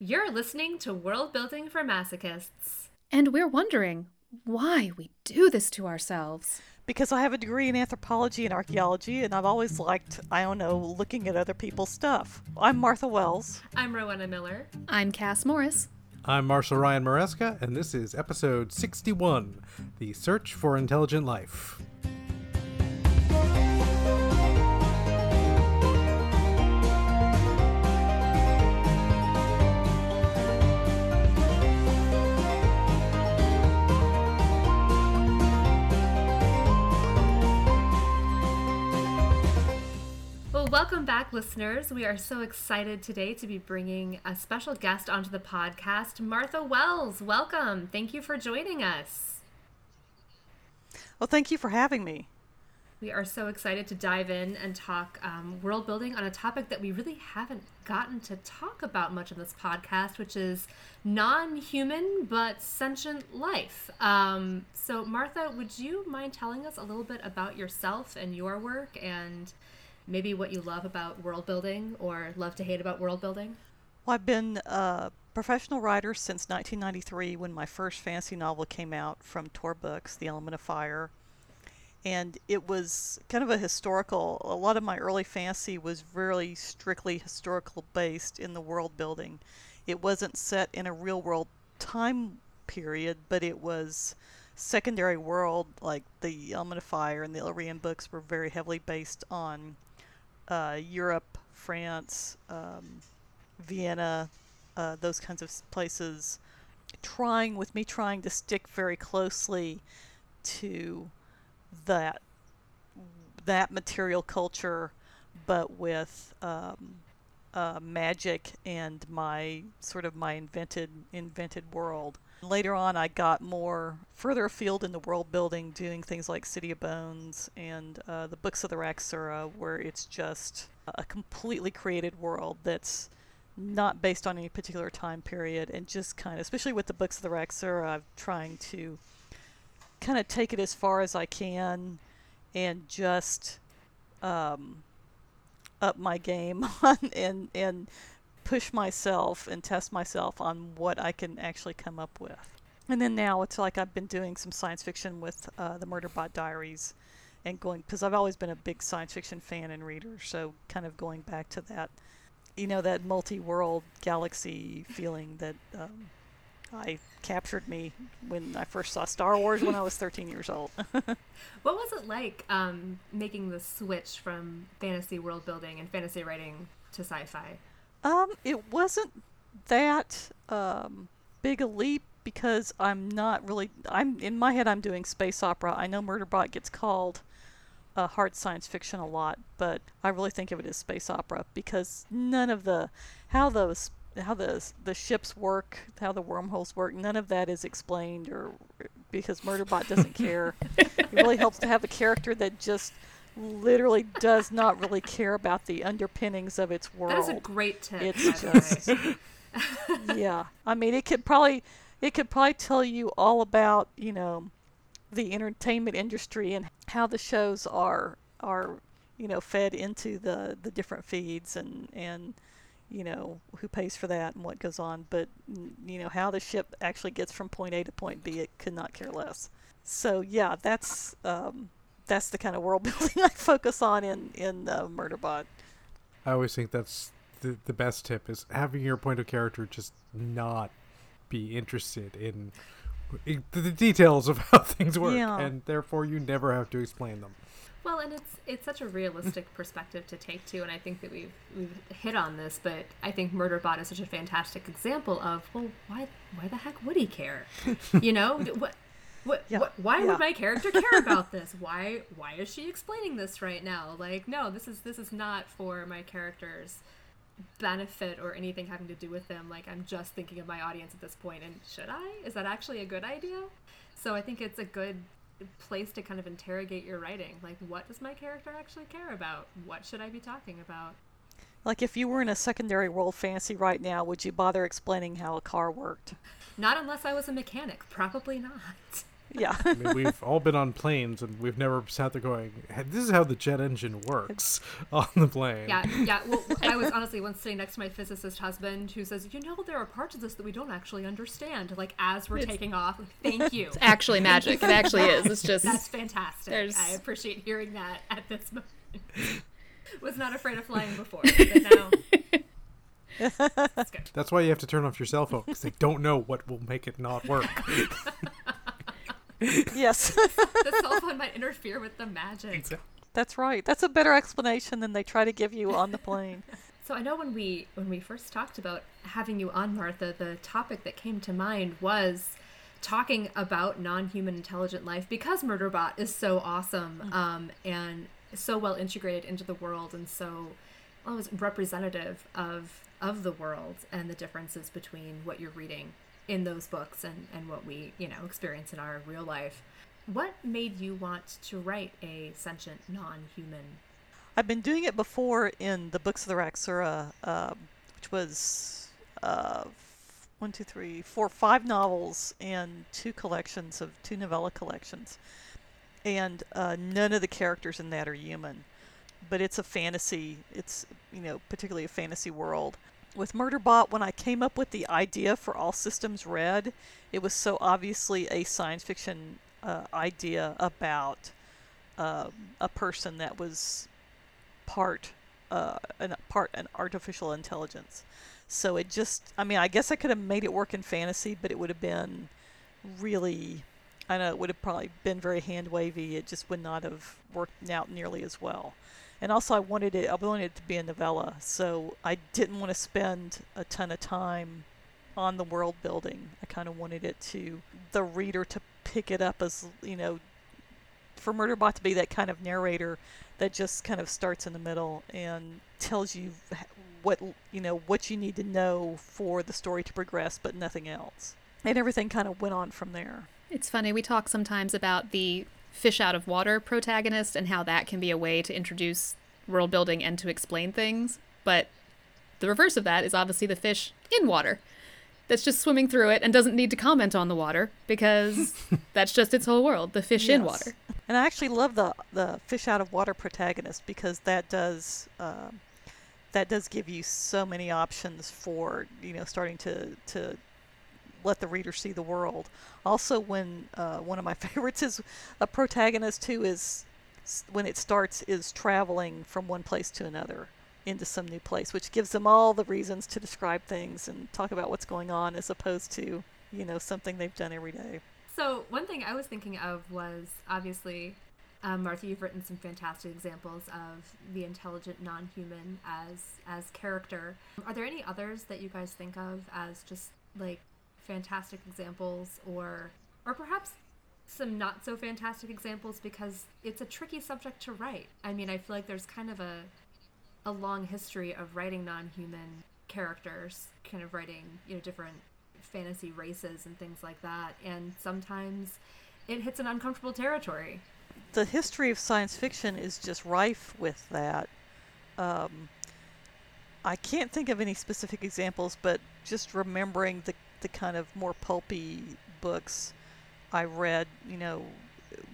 You're listening to World Building for Masochists. And we're wondering why we do this to ourselves. Because I have a degree in anthropology and archaeology, and I've always liked, I don't know, looking at other people's stuff. I'm Martha Wells. I'm Rowenna Miller. I'm Cass Morris. I'm Marshall Ryan Maresca, and this is episode 61 The Search for Intelligent Life. Welcome back, listeners. We are so excited today to be bringing a special guest onto the podcast, Martha Wells. Welcome. Thank you for joining us. Well, thank you for having me. We are so excited to dive in and talk um, world building on a topic that we really haven't gotten to talk about much on this podcast, which is non human but sentient life. Um, so, Martha, would you mind telling us a little bit about yourself and your work and maybe what you love about world building or love to hate about world building? Well, I've been a professional writer since 1993 when my first fantasy novel came out from Tor Books, The Element of Fire. And it was kind of a historical, a lot of my early fantasy was really strictly historical based in the world building. It wasn't set in a real world time period, but it was secondary world, like the Element of Fire and the Ile-Rien books were very heavily based on uh, Europe, France, um, Vienna, uh, those kinds of places, trying with me trying to stick very closely to that that material culture, but with um, uh, magic and my sort of my invented invented world. Later on, I got more further afield in the world building, doing things like City of Bones and uh, the Books of the Raxura, where it's just a completely created world that's not based on any particular time period, and just kind of, especially with the Books of the Raxura, I'm trying to kind of take it as far as I can and just um, up my game on and and push myself and test myself on what I can actually come up with. And then now it's like I've been doing some science fiction with uh, the Murderbot Diaries and going because I've always been a big science fiction fan and reader, so kind of going back to that, you know, that multi-world galaxy feeling that um, I captured me when I first saw Star Wars when I was 13 years old. what was it like um, making the switch from fantasy world building and fantasy writing to sci-fi? Um, it wasn't that um, big a leap because I'm not really. I'm in my head. I'm doing space opera. I know Murderbot gets called uh, hard science fiction a lot, but I really think of it as space opera because none of the how those how the the ships work, how the wormholes work, none of that is explained or because Murderbot doesn't care. it really helps to have a character that just literally does not really care about the underpinnings of its world. That is a great tip. It's just yeah. I mean, it could probably it could probably tell you all about you know the entertainment industry and how the shows are are you know fed into the the different feeds and and you know who pays for that and what goes on but you know how the ship actually gets from point A to point B it could not care less so yeah that's um, that's the kind of world building I focus on in in uh, Murderbot I always think that's the, the best tip is having your point of character just not be interested in, in the details of how things work, Yeah. and therefore you never have to explain them. Well, and it's it's such a realistic perspective to take too, and I think that we've we've hit on this, but I think Murderbot is such a fantastic example of well, why why the heck would he care? You know, what what, Yeah, what why yeah. would my character care about this? Why why is she explaining this right now? Like, no, this is this is not for my character's benefit or anything having to do with them. Like, I'm just thinking of my audience at this point, and should I? Is that actually a good idea? So I think it's a good place to kind of interrogate your writing. Like, what does my character actually care about? What should I be talking about? like if you were in a secondary world fantasy right now would you bother explaining how a car worked Not unless I was a mechanic. Probably not. Yeah. I mean, we've all been on planes and we've never sat there going, "Hey, "This is how the jet engine works on the plane." Yeah, yeah. Well, I was honestly once sitting next to my physicist husband who says, "You know, there are parts of this that we don't actually understand." Like as we're It's- taking off. Thank you. It's actually magic. It actually is. It's just That's fantastic. There's- I appreciate hearing that at this moment. was not afraid of flying before, but now it's good. That's why you have to turn off your cell phone because they don't know what will make it not work. Yes. The cell phone might interfere with the magic. That's right. That's a better explanation than they try to give you on the plane. So I know when we when we first talked about having you on Martha, the topic that came to mind was talking about non-human intelligent life because Murderbot is so awesome um, and so well integrated into the world and so well, it's representative of of the world and the differences between what you're reading in those books and, and what we you know experience in our real life. What made you want to write a sentient non-human I've been doing it before in the Books of the Raxura, uh, which was uh, one, two, three, four, five novels and two collections of two novella collections. And uh, none of the characters in that are human. But it's a fantasy, it's, you know, particularly a fantasy world. With Murderbot, when I came up with the idea for All Systems Red, it was so obviously a science fiction uh, idea about um, a person that was part uh, an part an artificial intelligence. So it just I mean I guess I could have made it work in fantasy, but it would have been really I know it would have probably been very hand wavy. It just would not have worked out nearly as well. And also I wanted it I wanted it to be a novella, so I didn't want to spend a ton of time on the world building. I kind of wanted it to the reader to pick it up as you know for Murderbot to be that kind of narrator that just kind of starts in the middle and tells you what you know what you need to know for the story to progress, but nothing else. And everything kind of went on from there. It's funny, we talk sometimes about the fish out of water protagonist and how that can be a way to introduce world building and to explain things. But the reverse of that is obviously the fish in water that's just swimming through it and doesn't need to comment on the water because that's just its whole world, the fish in water. And I actually love the the fish out of water protagonist because that does um, that does give you so many options for you know starting to to let the reader see the world. Also, when uh, one of my favorites is a protagonist who is when it starts is traveling from one place to another into some new place, which gives them all the reasons to describe things and talk about what's going on as opposed to you know something they've done every day. So one thing I was thinking of was obviously, um, Martha, you've written some fantastic examples of the intelligent non-human as as character. Are there any others that you guys think of as just like fantastic examples, or or perhaps some not so fantastic examples because it's a tricky subject to write? I mean, I feel like there's kind of a a long history of writing non-human characters, kind of writing you know different fantasy races and things like that, and sometimes it hits an uncomfortable territory. the history of science fiction is just rife with that. Um, I can't think of any specific examples, but just remembering the the kind of more pulpy books I read, you know,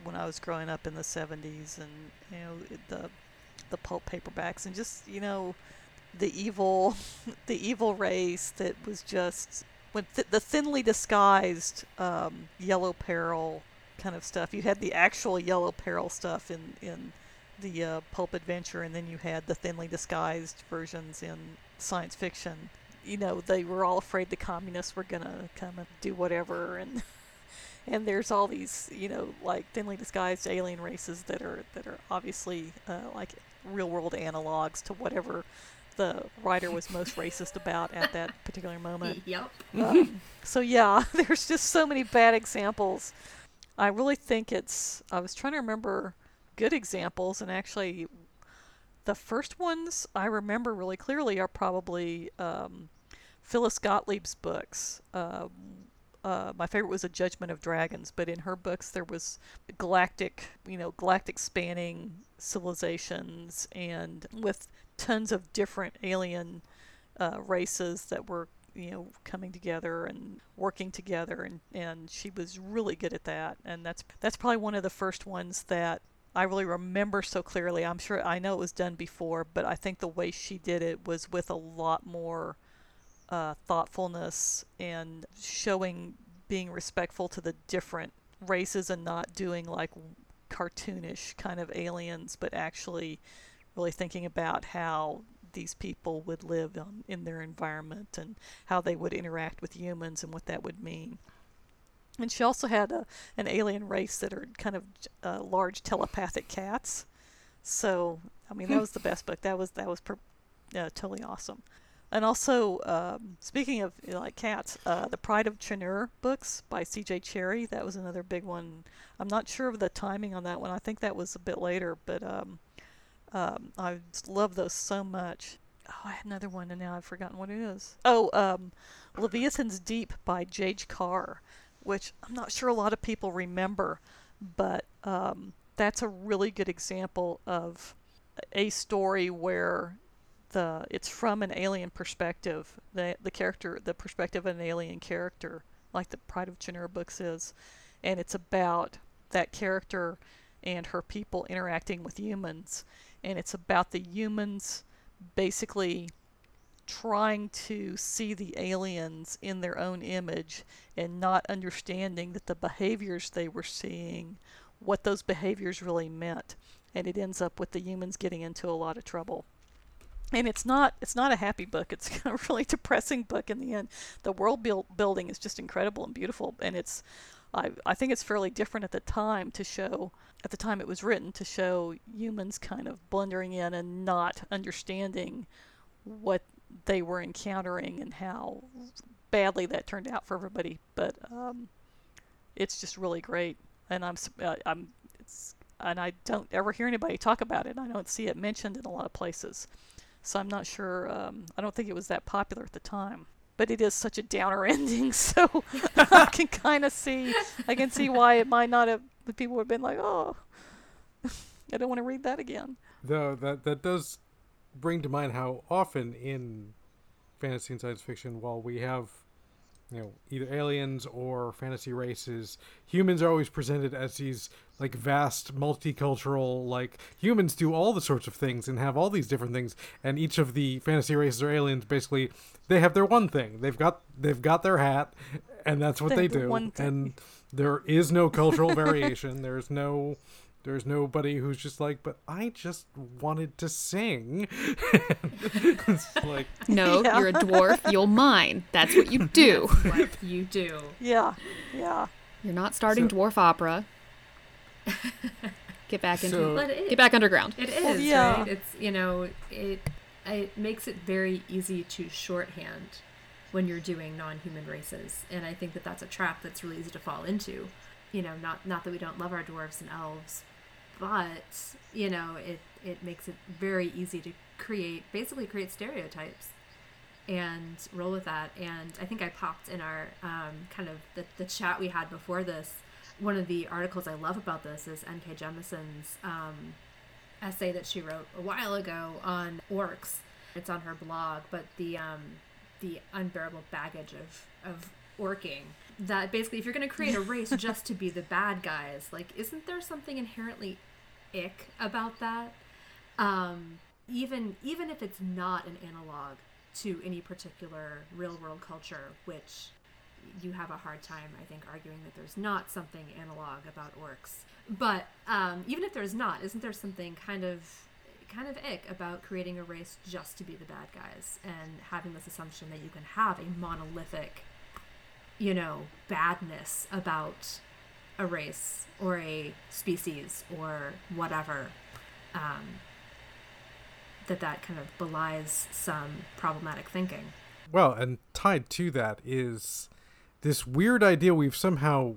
when I was growing up in the '70s, and you know the the pulp paperbacks, and just you know the evil the evil race that was just when th- the thinly disguised um, yellow peril kind of stuff. You had the actual yellow peril stuff in in the uh, pulp adventure, and then you had the thinly disguised versions in science fiction. You know, they were all afraid the communists were gonna come and do whatever, and and there's all these you know like thinly disguised alien races that are that are obviously uh, like real world analogs to whatever the writer was most racist about at that particular moment. Yep. Um, so yeah, there's just so many bad examples. I really think it's. I was trying to remember good examples, and actually, the first ones I remember really clearly are probably um, Phyllis Gottlieb's books. Um, uh, my favorite was A Judgment of Dragons, but in her books there was galactic, you know, galactic spanning civilizations, and with tons of different alien uh, races that were you know coming together and working together and and she was really good at that and that's that's probably one of the first ones that I really remember so clearly. I'm sure I know it was done before, but I think the way she did it was with a lot more uh, thoughtfulness and showing being respectful to the different races and not doing like cartoonish kind of aliens, but actually really thinking about how these people would live um, in their environment and how they would interact with humans and what that would mean. And she also had a, an alien race that are kind of uh, large telepathic cats. So, I mean, that was the best book. That was that was per, uh, totally awesome. And also, um, speaking of you know, like cats, uh, the Pride of Chanur books by C.J. Cherryh. That was another big one. I'm not sure of the timing on that one. I think that was a bit later, but um, um, I love those so much. Oh, I had another one, and now I've forgotten what it is. Oh, um, Leviathan's Deep by Jayge Carr which I'm not sure a lot of people remember, but um, that's a really good example of a story where the it's from an alien perspective. The the character, the perspective of an alien character, like the Pride of Chanur books is, and it's about that character and her people interacting with humans, and it's about the humans basically trying to see the aliens in their own image and not understanding that the behaviors they were seeing, what those behaviors really meant. And it ends up with the humans getting into a lot of trouble. And it's not it's not a happy book. It's a really depressing book in the end. The world build, building is just incredible and beautiful, and it's I, I think it's fairly different at the time to show at the time it was written to show humans kind of blundering in and not understanding what they were encountering and how badly that turned out for everybody. But um, it's just really great, and I'm uh, I'm and I don't ever hear anybody talk about it. I don't see it mentioned in a lot of places, so I'm not sure. Um, I don't think it was that popular at the time. But it is such a downer ending, so I can kind of see I can see why it might not have. The People would have been like, "Oh, I don't want to read that again." Though that that does bring to mind how often in fantasy and science fiction, while we have you know either aliens or fantasy races, humans are always presented as these like vast multicultural like humans do all the sorts of things and have all these different things. And each of the fantasy races or aliens basically they have their one thing. They've got they've got their hat and that's what they, they do. and there is no cultural variation. There's no there's nobody who's just like, but I just wanted to sing. like, no, yeah. you're a dwarf. You'll mine. That's what you do. what you do. Yeah, yeah. You're not starting so, dwarf opera. Get back into so, it, get back underground. It is yeah. right. It's you know it it makes it very easy to shorthand when you're doing non-human races, and I think that that's a trap that's really easy to fall into you know, not not that we don't love our dwarves and elves, but you know it it makes it very easy to create basically create stereotypes and roll with that. And i think i popped in our um, kind of the, the chat we had before this. One of the articles i love about this is nk Jemisin's um, essay that she wrote a while ago on orcs. It's on her blog but the um, the unbearable baggage of of orcing that basically if you're going to create a race just to be the bad guys like isn't there something inherently ick about that. Um, even even if it's not an analog to any particular real world culture which you have a hard time i think arguing that there's not something analog about orcs. But um, even if there's not isn't there something kind of kind of ick about creating a race just to be the bad guys and having this assumption that you can have a monolithic you know, badness about a race or a species or whatever, um, that that kind of belies some problematic thinking. Well, and tied to that is this weird idea we've somehow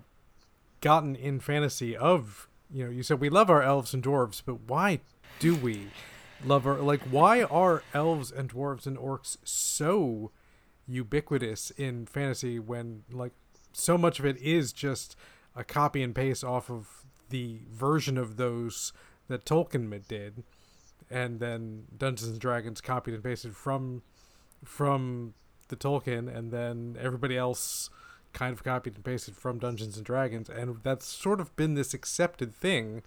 gotten in fantasy of, you know, you said we love our elves and dwarves, but why do we love our, like, why are elves and dwarves and orcs so ubiquitous in fantasy when like so much of it is just a copy and paste off of the version of those that Tolkien did, and then Dungeons and Dragons copied and pasted from from the Tolkien, and then everybody else kind of copied and pasted from Dungeons and Dragons, and that's sort of been this accepted thing.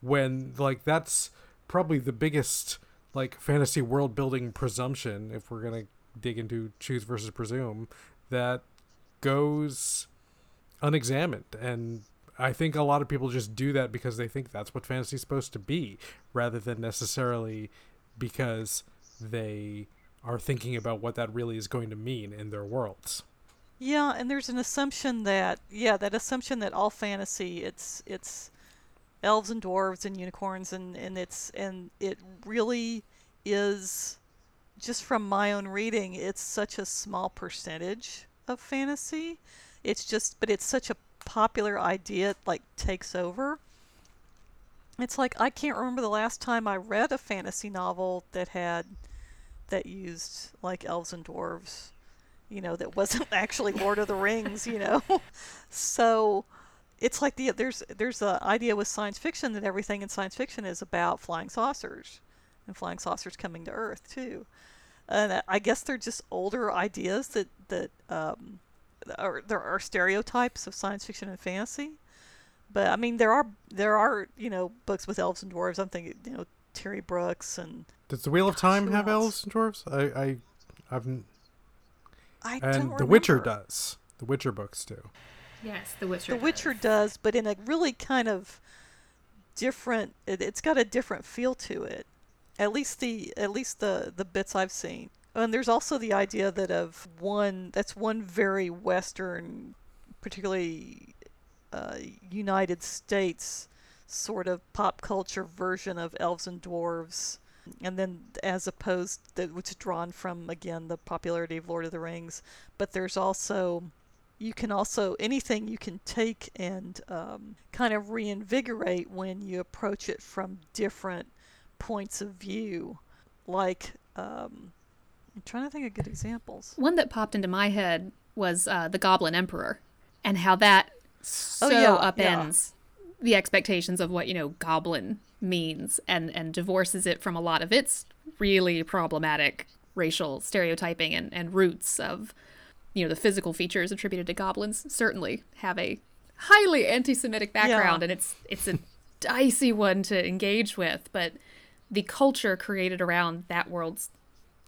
When like that's probably the biggest like fantasy world building presumption, if we're gonna dig into choose versus presume, that goes unexamined and I think a lot of people just do that because they think that's what fantasy's supposed to be, rather than necessarily because they are thinking about what that really is going to mean in their worlds. Yeah, and there's an assumption that yeah, that assumption that all fantasy it's it's elves and dwarves and unicorns and and it's and it really is just from my own reading, it's such a small percentage of fantasy. It's just but it's such a popular idea it, like takes over. It's like I can't remember the last time I read a fantasy novel that had that used like elves and dwarves, you know, that wasn't actually Lord of the Rings, you know. so it's like the there's there's an idea with science fiction that everything in science fiction is about flying saucers and flying saucers coming to Earth too. And I guess they're just older ideas that that um, are there are stereotypes of science fiction and fantasy. But I mean, there are there are you know books with elves and dwarves. I'm thinking you know Terry Brooks and. Does the Wheel of Time have elves and dwarves? I I I've. I and don't The remember. Witcher does. The Witcher books do. Yes, The Witcher. The Witcher does. does, but in a really kind of different. It, it's got a different feel to it. At least the at least the the bits I've seen. And there's also the idea that of one that's one very Western, particularly uh, United States sort of pop culture version of elves and dwarves. And then, as opposed, that which is drawn from again the popularity of Lord of the Rings, but there's also you can also anything you can take and um, kind of reinvigorate when you approach it from different points of view like um, i'm trying to think of good examples One that popped into my head was uh, the Goblin Emperor, and how that so Oh, yeah, yeah. upends the expectations of what you know goblin means, and and divorces it from a lot of its really problematic racial stereotyping and, and roots of you know the physical features attributed to goblins certainly have a highly anti-Semitic background, and it's it's a dicey one to engage with, but the culture created around that world's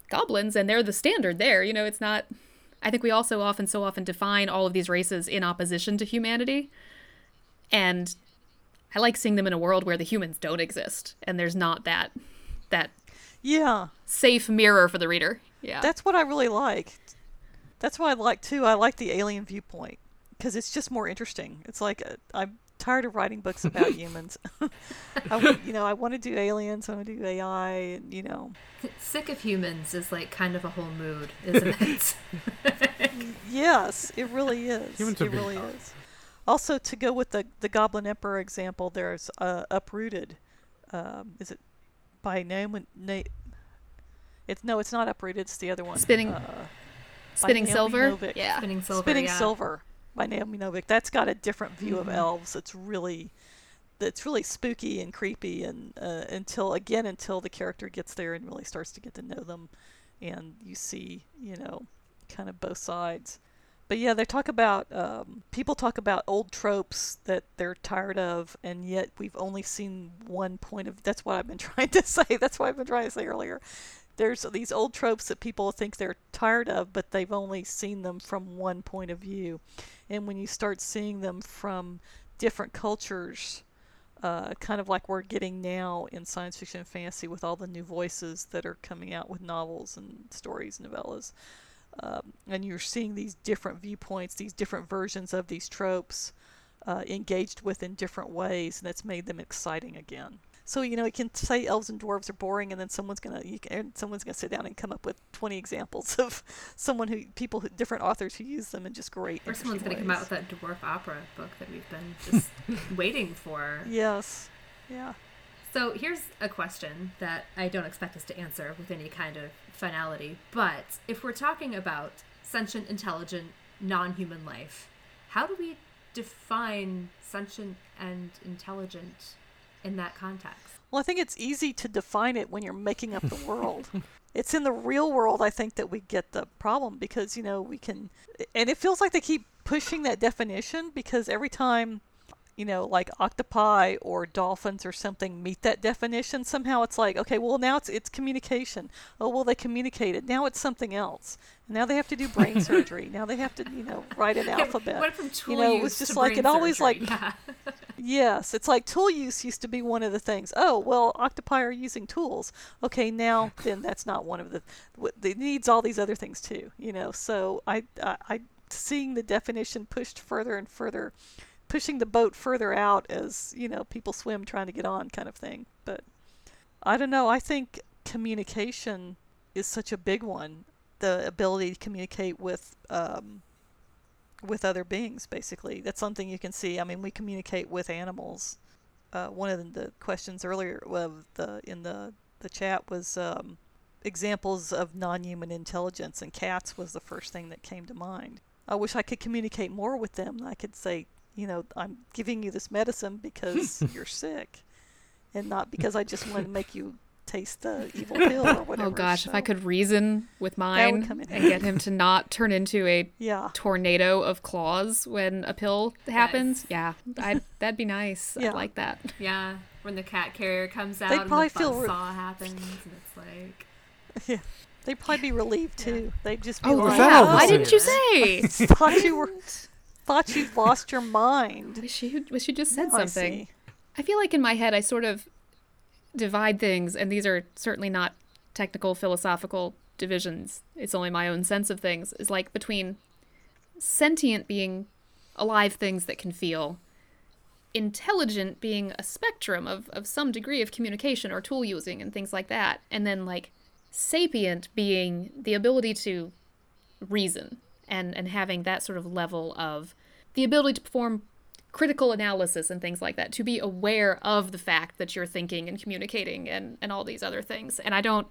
goblins and they're the standard there you know it's not i think we also often so often define all of these races in opposition to humanity. And i like seeing them in a world where the humans don't exist and there's not that that yeah. safe mirror for the reader. Yeah. That's what i really like. That's what i like too. I like the alien viewpoint because it's just more interesting. It's like uh, i'm tired of writing books about humans I, w- you know i want to do aliens i want to do ai and you know Sick of humans is like kind of a whole mood, isn't it? Yes, it really is. Humans it have really tough. is. Also, to go with the the Goblin Emperor example, there's uh, Uprooted. Um, is it by name? Na- it's no, it's not Uprooted. It's the other one. Spinning- Uh, spinning silver Novik. yeah Spinning silver. Spinning yeah. Silver by Naomi Novik. That's got a different view Mm-hmm. of elves. It's really, that's really spooky and creepy, and uh, until again until the character gets there and really starts to get to know them, and you see, you know, kind of both sides. But yeah, they talk about um, people talk about old tropes that they're tired of, and yet we've only seen one point of. That's what I've been trying to say. That's what I've been trying to say earlier. There's these old tropes that people think they're tired of, but they've only seen them from one point of view. And when you start seeing them from different cultures, uh, kind of like we're getting now in science fiction and fantasy with all the new voices that are coming out with novels and stories, novellas, um, and you're seeing these different viewpoints, these different versions of these tropes uh, engaged with in different ways, and that's made them exciting again. So you know, you can say elves and dwarves are boring, and then someone's gonna you can, and someone's gonna sit down and come up with 20 examples of someone who people who different authors who use them in just great. Or someone's to come out with that dwarf opera book that we've been just waiting for. Yes. Yeah. So here's a question that I don't expect us to answer with any kind of finality. But if we're talking about sentient, intelligent, non human life, how do we define sentient and intelligent in that context. Well, I think it's easy to define it when you're making up the world. it's in the real world, I think, that we get the problem because, you know, we can, and it feels like they keep pushing that definition because every time, you know, like octopi or dolphins or something meet that definition, somehow it's like, okay, well, now it's, it's communication. Oh, well, they communicated. Now it's something else. Now they have to do brain surgery. Now they have to, you know, write an alphabet. Went from tool you know, use it was just like, it always surgery. like, yeah. Yes, it's like tool use used to be one of the things. Oh, well, octopi are using tools. Okay, now then that's not one of the. It needs all these other things too, you know. So I, I, I seeing the definition pushed further and further, pushing the boat further out as you know people swim trying to get on, kind of thing. But I don't know. I think communication is such a big one. The ability to communicate with um, with other beings basically that's something you can see i mean we communicate with animals uh, one of the questions earlier of the in the the chat was um, examples of non-human intelligence and cats was the first thing that came to mind i wish i could communicate more with them i could say you know i'm giving you this medicine because you're sick and not because i just want to make you taste the evil pill or oh, whatever Oh gosh, if I could reason with mine and get him to not turn into a yeah tornado of claws when a pill happens, yeah, I that'd be nice. Yeah. I'd like that. Yeah, when the cat carrier comes out They'd and the feel re- saw happens, and it's like, yeah they'd probably be relieved too they'd just be Oh like that all yeah, why didn't you say? thought you were thought you'd lost your mind. wish you wish you just said Now I something. see. I feel like in my head I sort of divide things, and these are certainly not technical philosophical divisions. It's only my own sense of things. Is like between sentient being alive things that can feel, intelligent being a spectrum of, of some degree of communication or tool using and things like that, and then like sapient being the ability to reason and and having that sort of level of the ability to perform critical analysis and things like that to be aware of the fact that you're thinking and communicating and and all these other things. And i don't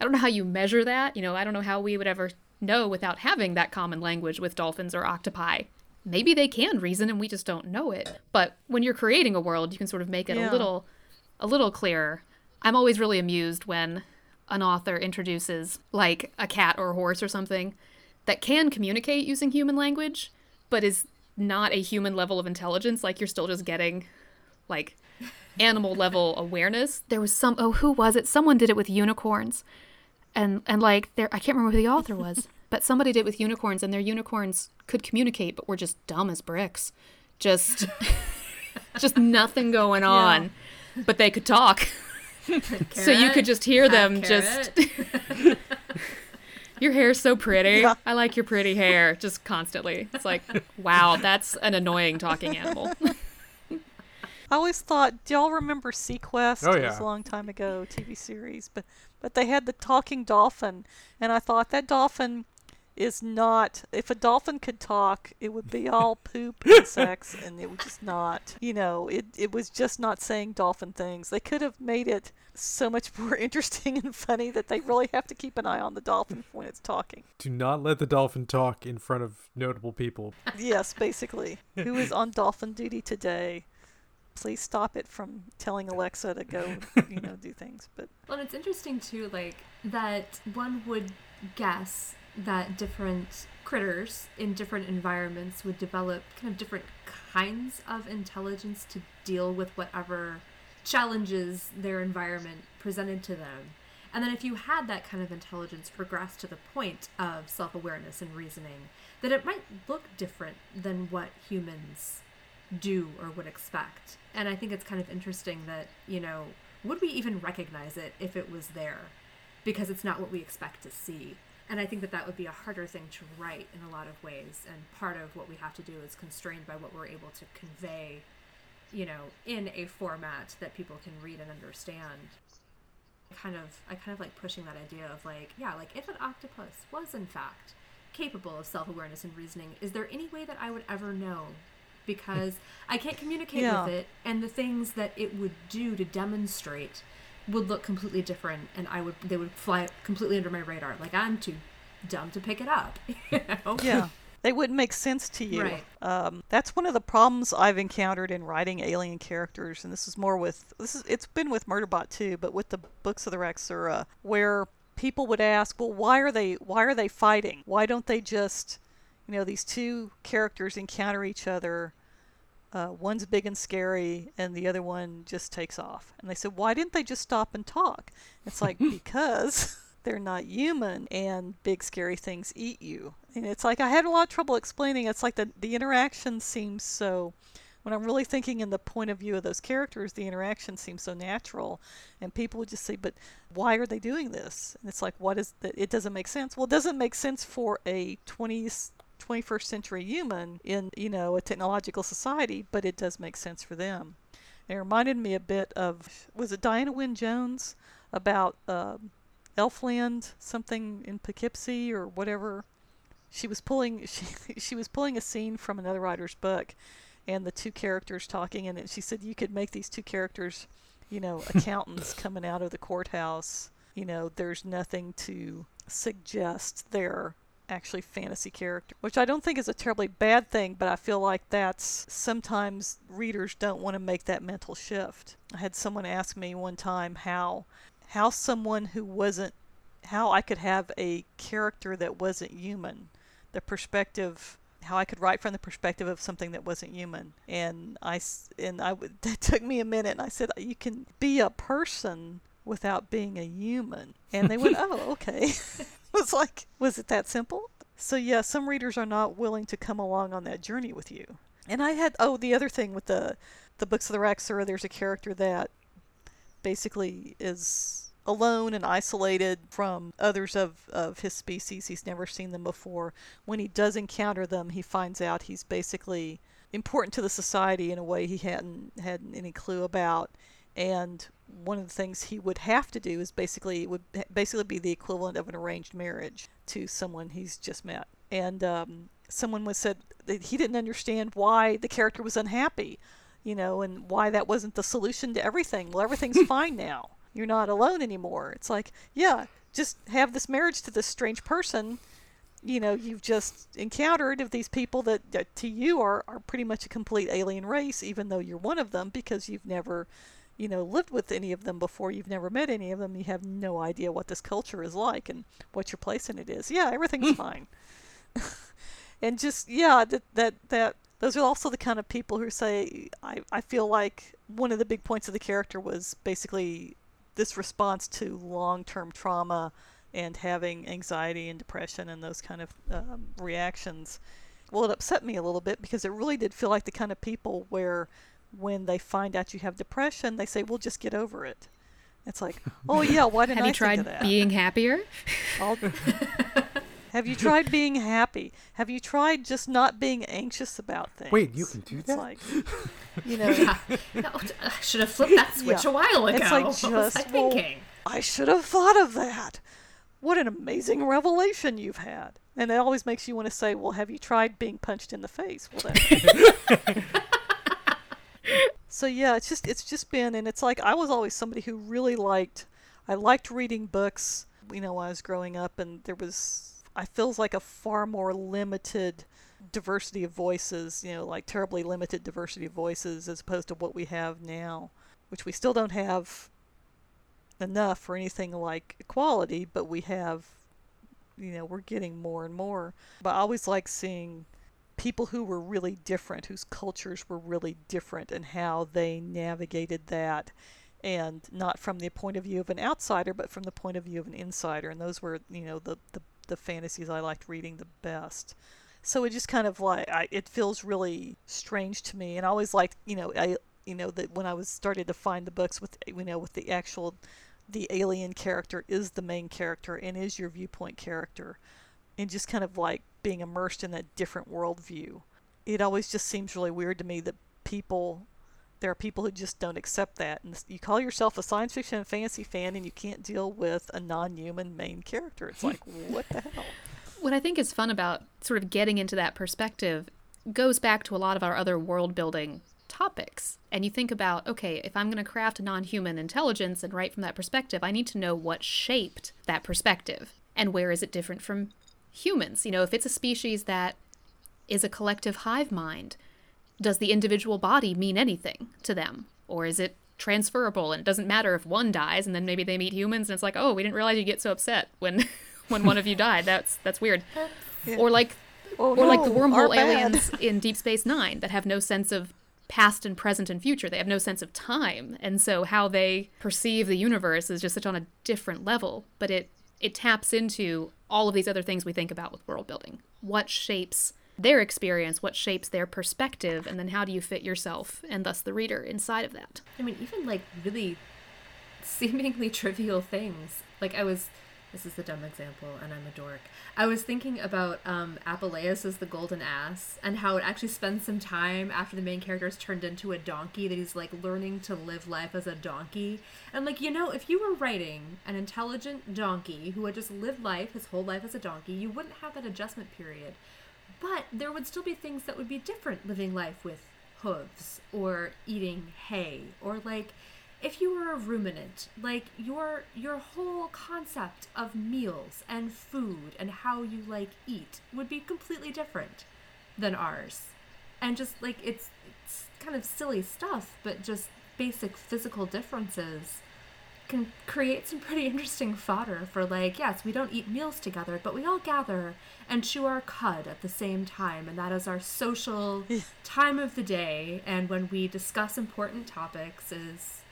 i don't know how you measure that you know i don't know how we would ever know without having that common language with dolphins or octopi. Maybe they can reason and we just don't know it. But when you're creating a world you can sort of make it Yeah. a little a little clearer. I'm always really amused when an author introduces like a cat or a horse or something that can communicate using human language but is not a human level of intelligence like you're still just getting like animal level awareness. There was some oh who was it? Someone did it with unicorns. And and like there i can't remember who the author was but somebody did it with unicorns and their unicorns could communicate but were just dumb as bricks. Just just nothing going on. But they could talk. So you could just hear them just your hair's so pretty Yeah. i like your pretty hair just constantly it's like wow that's an annoying talking animal I always thought, do y'all remember seaQuest? Oh, It was yeah. a long time ago, TV series, but but they had the talking dolphin, and I thought that dolphin is not. If a dolphin could talk, it would be all poop and sex, and it was just not. You know, it it was just not saying dolphin things. They could have made it so much more interesting and funny that they really have to keep an eye on the dolphin when it's talking. Do not let the dolphin talk in front of notable people. Yes, basically. Who is on dolphin duty today? Please stop it from telling Alexa to go, you know, do things. But Well, it's interesting too, like that one would guess that different critters in different environments would develop kind of different kinds of intelligence to deal with whatever challenges their environment presented to them. And then if you had that kind of intelligence progress to the point of self awareness and reasoning, that it might look different than what humans do or would expect. And I think it's kind of interesting that, you know, would we even recognize it if it was there? Because it's not what we expect to see. And I think that that would be a harder thing to write in a lot of ways. And part of what we have to do is constrained by what we're able to convey, you know, in a format that people can read and understand. Kind of, I kind of like pushing that idea of like, yeah, like if an octopus was in fact capable of self awareness and reasoning, is there any way that I would ever know? Because I can't communicate Yeah. with it, and the things that it would do to demonstrate would look completely different, and I would they would fly completely under my radar. Like I'm too dumb to pick it up. You know? yeah, they wouldn't make sense to you. Right. Um, that's one of the problems I've encountered in writing alien characters, and this is more with this is it's been with Murderbot too, but with the books of the Raxura, where people would ask, well, why are they why are they fighting? Why don't they just, you know, these two characters encounter each other. Uh, one's big and scary, and the other one just takes off. And they said, why didn't they just stop and talk? It's like because they're not human and big scary things eat you. And it's like I had a lot of trouble explaining. It's like the the interaction seems so when I'm really thinking in the point of view of those characters, the interaction seems so natural, and people would just say, "But why are they doing this?" And it's like, "What is that? It doesn't make sense." Well, it doesn't make sense for a 20th 21st century human in you know a technological society, but it does make sense for them. It reminded me a bit of was it Diana Wynne Jones about uh, Elfland something in Poughkeepsie or whatever. She was pulling she she was pulling a scene from another writer's book, and the two characters talking, and she said you could make these two characters, you know, accountants coming out of the courthouse. You know, there's nothing to suggest they're actually fantasy character, which I don't think is a terribly bad thing, but I feel like that's sometimes readers don't want to make that mental shift. I had someone ask me one time how how someone who wasn't how I could have a character that wasn't human, the perspective how I could write from the perspective of something that wasn't human. And I and I that took me a minute and I said you can be a person without being a human. And they went, "Oh, okay." it was like, was it that simple? So yeah, some readers are not willing to come along on that journey with you. And I had oh, the other thing with the the books of the Raxura, there's a character that basically is alone and isolated from others of, of his species. He's never seen them before. When he does encounter them, he finds out he's basically important to the society in a way he hadn't had any clue about. And one of the things he would have to do is basically would basically be the equivalent of an arranged marriage to someone he's just met. And um, someone was said that he didn't understand why the character was unhappy, you know, and why that wasn't the solution to everything. Well, everything's fine now. You're not alone anymore. It's like, yeah, just have this marriage to this strange person. You know, you've just encountered of these people that, that to you are, are pretty much a complete alien race, even though you're one of them because you've never you know, lived with any of them before, you've never met any of them, you have no idea what this culture is like and what your place in it is. Yeah, everything's fine. and just yeah, that that that those are also the kind of people who say I I feel like one of the big points of the character was basically this response to long-term trauma and having anxiety and depression and those kind of um, reactions. Well, it upset me a little bit because it really did feel like the kind of people where when they find out you have depression, they say, "Well, just get over it." It's like, "Oh yeah, why didn't have I you tried think of that?" being happier? have you tried being happy? Have you tried just not being anxious about things? Wait, you can do it's that? Like, you know, Yeah. No, I should have flipped that switch Yeah. a while ago. It's like what was just- I well- thinking? I should have thought of that. What an amazing revelation you've had. And it always makes you want to say, "Well, have you tried being punched in the face?" Well, then. so yeah, it's just it's just been, and it's like I was always somebody who really liked. I liked reading books. You know, when I was growing up, and there was I feels like a far more limited diversity of voices. You know, like terribly limited diversity of voices as opposed to what we have now, which we still don't have enough for anything like equality, but we have, you know, we're getting more and more. But I always like seeing people who were really different, whose cultures were really different, and how they navigated that. And not from the point of view of an outsider, but from the point of view of an insider. And those were, you know, the, the, the fantasies I liked reading the best. So it just kind of like, I, it feels really strange to me. And I always liked, you know, I, you know, that when I was started to find the books with, you know, with the actual the alien character is the main character and is your viewpoint character and just kind of like being immersed in that different worldview it always just seems really weird to me that people there are people who just don't accept that and you call yourself a science fiction and fantasy fan and you can't deal with a non-human main character it's like what the hell What I think is fun about sort of getting into that perspective goes back to a lot of our other world building topics. And you think about, okay, if I'm going to craft a non human intelligence and write from that perspective, I need to know what shaped that perspective and where is it different from humans. You know, if it's a species that is a collective hive mind? Does the individual body mean anything to them? Or is it transferable and it doesn't matter if one dies and then maybe they meet humans and it's like, oh, we didn't realize you get so upset when when one of you died. That's that's weird. Or like Oh, or like the wormhole aliens in Deep Space Nine that have no sense of past and present and future. They have no sense of time, and so how they perceive the universe is just such on a different level. But it it taps into all of these other things we think about with world building. What shapes their experience? What shapes their perspective? And then how do you fit yourself and thus the reader inside of that? I mean, even like really seemingly trivial things. Like I was, this is a dumb example, and I'm a dork. I was thinking about um, Apuleius as the golden ass, and how it actually spends some time after the main character is turned into a donkey that he's like learning to live life as a donkey. And like you know, if you were writing an intelligent donkey who had just lived life his whole life as a donkey, you wouldn't have that adjustment period. But there would still be things that would be different living life with hooves or eating hay or like if you were a ruminant like your your whole concept of meals and food and how you like eat would be completely different than ours. And just like it's it's kind of silly stuff but just basic physical differences can create some pretty interesting fodder for like yes we don't eat meals together but we all gather and chew our cud at the same time and that is our social time of the day and when we discuss important topics is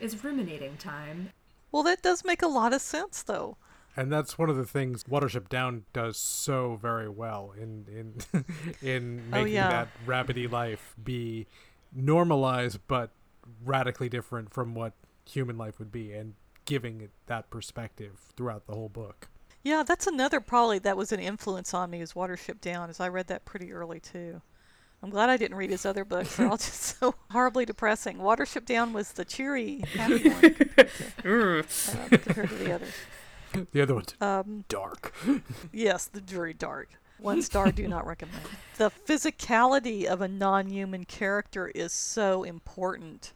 is ruminating time Well, that does make a lot of sense, though. And that's one of the things Watership Down does so very well in in in Oh, making yeah. that rabbity life be normalized but radically different from what human life would be and giving it that perspective throughout the whole book. Yeah, that's another probably that was an influence on me is Watership Down, as I read that pretty early too. I'm glad I didn't read his other books. They're all just so horribly depressing. Watership Down was the cheery, happy one uh, compared to the others. The other one's Um, dark. yes, the very dark. One star, do not recommend. The physicality of a non-human character is so important,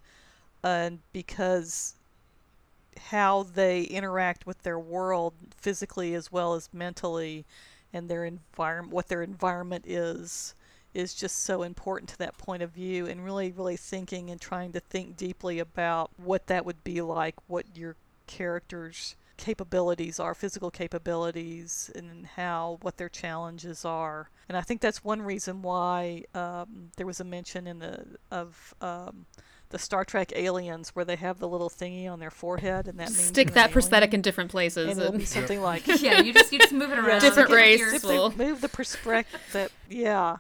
and because how they interact with their world physically as well as mentally, and their environment, what their environment is, is just so important to that point of view. And really, really thinking and trying to think deeply about what that would be like, what your characters capabilities are physical capabilities and how what their challenges are and i think that's one reason why um, there was a mention in the of um, the star trek aliens where they have the little thingy on their forehead and that means Stick that prosthetic in different places. and it'll be something like yeah you just you just move it around. Different race will- move the perspective yeah.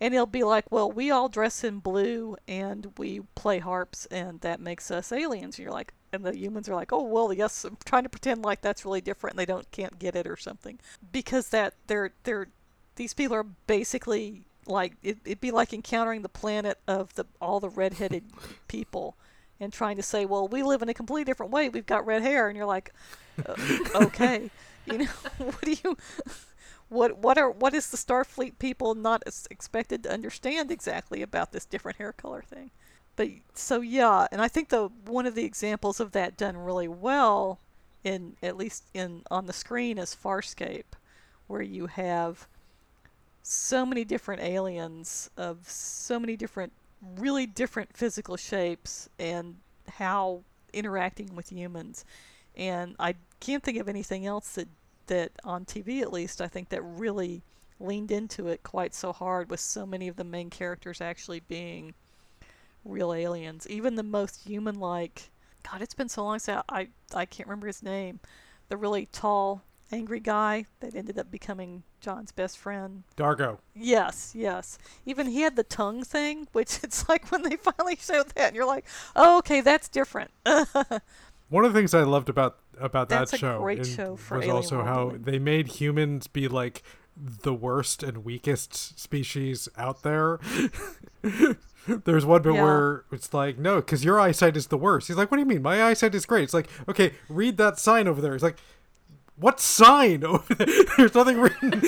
And it'll be like well we all dress in blue and we play harps and that makes us aliens. And you're like and the humans are like oh well yes i'm trying to pretend like that's really different and they don't can't get it or something. Because that they're they're these people are basically like it, it'd be like encountering the planet of the all the redheaded people and trying to say well we live in a completely different way. We've got red hair. And you're like uh, okay. You know what do you what what are what is the Starfleet people not expected to understand exactly about this different hair color thing? But so yeah, and I think the one of the examples of that done really well in at least in on the screen is Farscape, where you have so many different aliens of so many different really different physical shapes and how interacting with humans. And I can't think of anything else that that on TV at least I think that really leaned into it quite so hard with so many of the main characters actually being real aliens. Even the most human like God, it's been so long since I, I I can't remember his name. The really tall, angry guy that ended up becoming John's best friend. Dargo. Yes, yes. Even he had the tongue thing, which it's like when they finally showed that, and you're like, oh, okay, that's different. One of the things I loved about about That's that show show for was alien also world how they made humans be like the worst and weakest species out there. There's one bit Yeah. where it's like, no, because your eyesight is the worst. He's like, what do you mean? My eyesight is great. It's like, okay, read that sign over there. It's like, what sign over there? There's nothing written.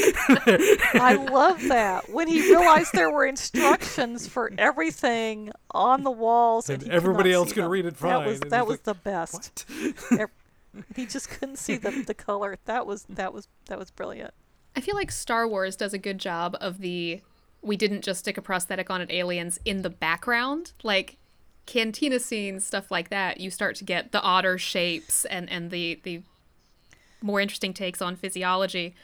I love that. When he realized there were instructions for everything on the walls, and, And he everybody else see could them. read it That was that was like, the best. what? He just couldn't see the, the color. That was that was that was brilliant. I feel like Star Wars does a good job of the we didn't just stick a prosthetic on at aliens in the background. Like cantina scenes, stuff like that, you start to get the odder shapes and, and the, the more interesting takes on physiology.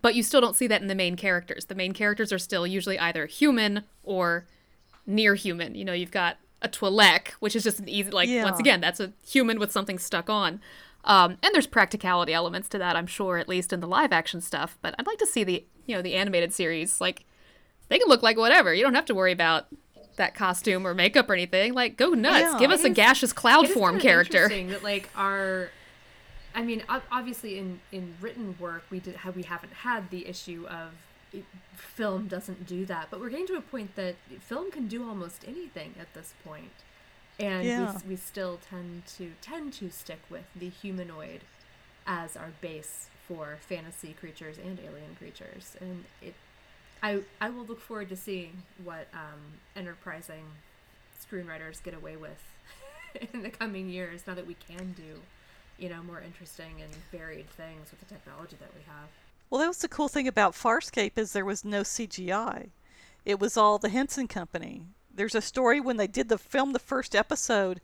But you still don't see that in the main characters. The main characters are still usually either human or near human. You know, you've got a Twi'lek, which is just an easy, like, Yeah. once again, that's a human with something stuck on. Um, and there's practicality elements to that, I'm sure, at least in the live action stuff. But I'd like to see the, you know, the animated series. Like, they can look like whatever. You don't have to worry about that costume or makeup or anything. Like, go nuts. Yeah. Give us a gaseous cloud form character. interesting That like our, I mean, obviously in in written work we did have we haven't had the issue of film doesn't do that, but we're getting to a point that film can do almost anything at this point, and Yeah. we, we still tend to tend to stick with the humanoid as our base for fantasy creatures and alien creatures, and it. I, I will look forward to seeing what um, enterprising screenwriters get away with in the coming years now that we can do you know more interesting and varied things with the technology that we have Well, that was the cool thing about Farscape is there was no CGI. It was all the Henson Company. There's a story when they did the film the first episode,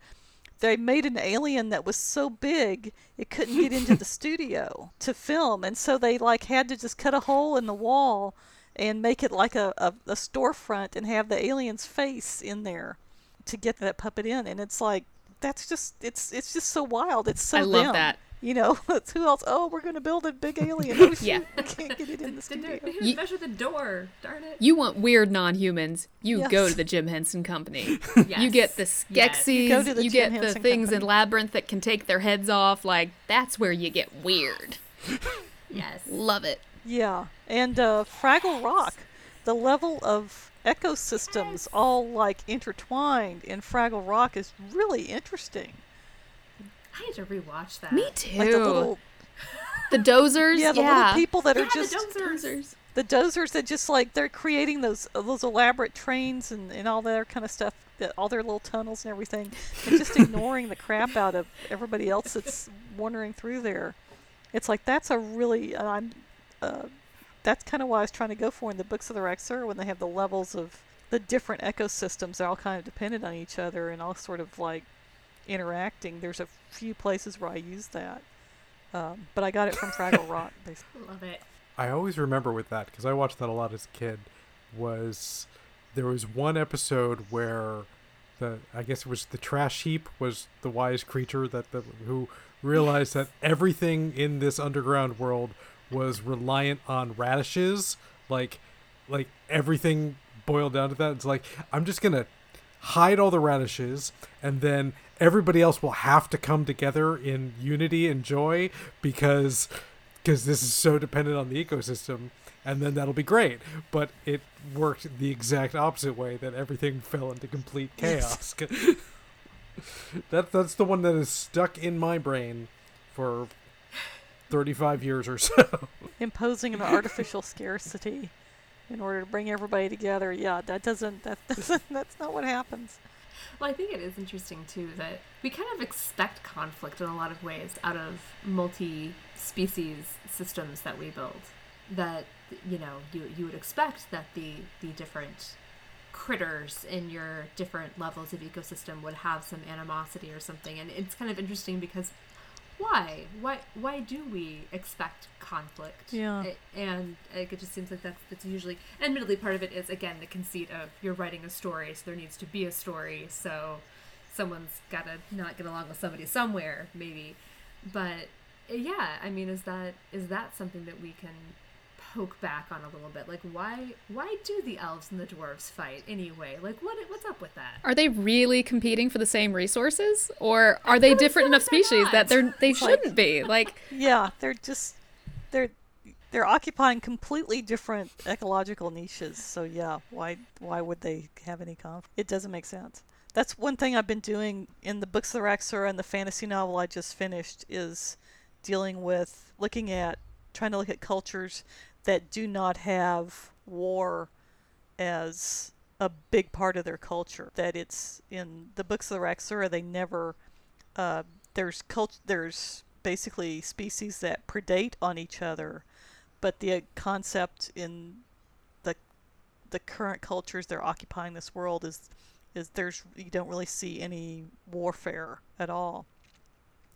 they made an alien that was so big it couldn't get into the studio to film, and so they like had to just cut a hole in the wall and make it like a, a, a storefront and have the alien's face in there to get that puppet in. And it's like that's just it's it's just so wild. It's so I love them. that. You know, it's who else? Oh, we're gonna build a big alien. Oh, shoot, Yeah. we can't get it in the Did studio. they Ye- measure the door darn it You want weird non-humans? You go to the Jim Henson Company. yes. You get the Yes. Skeksis. You go to the you Jim get the Henson things in Labyrinth that can take their heads off. Like that's where you get weird. yes Love it. Yeah, and uh, Fraggle Rock, the level of ecosystems all like intertwined in Fraggle Rock is really interesting. i need to rewatch that Me too. Like the little The dozers. yeah, the little people that yeah, are just the dozers. Dozers. the dozers that just like they're creating those uh, those elaborate trains and, and all that kind of stuff that all their little tunnels and everything and just ignoring the crap out of everybody else that's wandering through there it's like that's a really uh, i'm uh, that's kind of what i was trying to go for in the books of the Raxura when they have the levels of the different ecosystems they're all kind of dependent on each other and all sort of like interacting there's a few places where i use that um, but i got it from fraggle rock basically. love it I always remember with that because I watched that a lot as a kid. Was there was one episode where the I guess it was the trash heap was the wise creature that the who realized that everything in this underground world was reliant on radishes. Like like everything boiled down to that. It's like I'm just gonna hide all the radishes and then everybody else will have to come together in unity and joy because because this is so dependent on the ecosystem and then that'll be great but it worked the exact opposite way that everything fell into complete chaos that that's the one that is stuck in my brain for 35 years or so imposing an artificial scarcity in order to bring everybody together. Yeah, that doesn't that doesn't that's not what happens. Well, I think it is interesting too that we kind of expect conflict in a lot of ways out of multi-species systems that we build. That you know, you you would expect that the the different critters in your different levels of ecosystem would have some animosity or something, and it's kind of interesting because why? Why why do we expect conflict? Yeah. And like, it just seems like that's that's usually admittedly part of it is again the conceit of you're writing a story so there needs to be a story so someone's got to not get along with somebody somewhere maybe. But yeah i mean is that is that something that we can poke back on a little bit like why why do the elves and the dwarves fight anyway like what what's up with that Are they really competing for the same resources, or are they feel like different enough they're species not. that they're they shouldn't be? Like, Yeah, they're just they're they're occupying completely different ecological niches. So yeah, why why would they have any conflict? It doesn't make sense. That's one thing I've been doing in the books of the Raxura and the fantasy novel I just finished is dealing with looking at trying to look at cultures that do not have war as a big part of their culture. That it's in the books of the Raxura they never uh, there's cult there's basically species that predate on each other, but the concept in the the current cultures they're occupying this world is is there's you don't really see any warfare at all.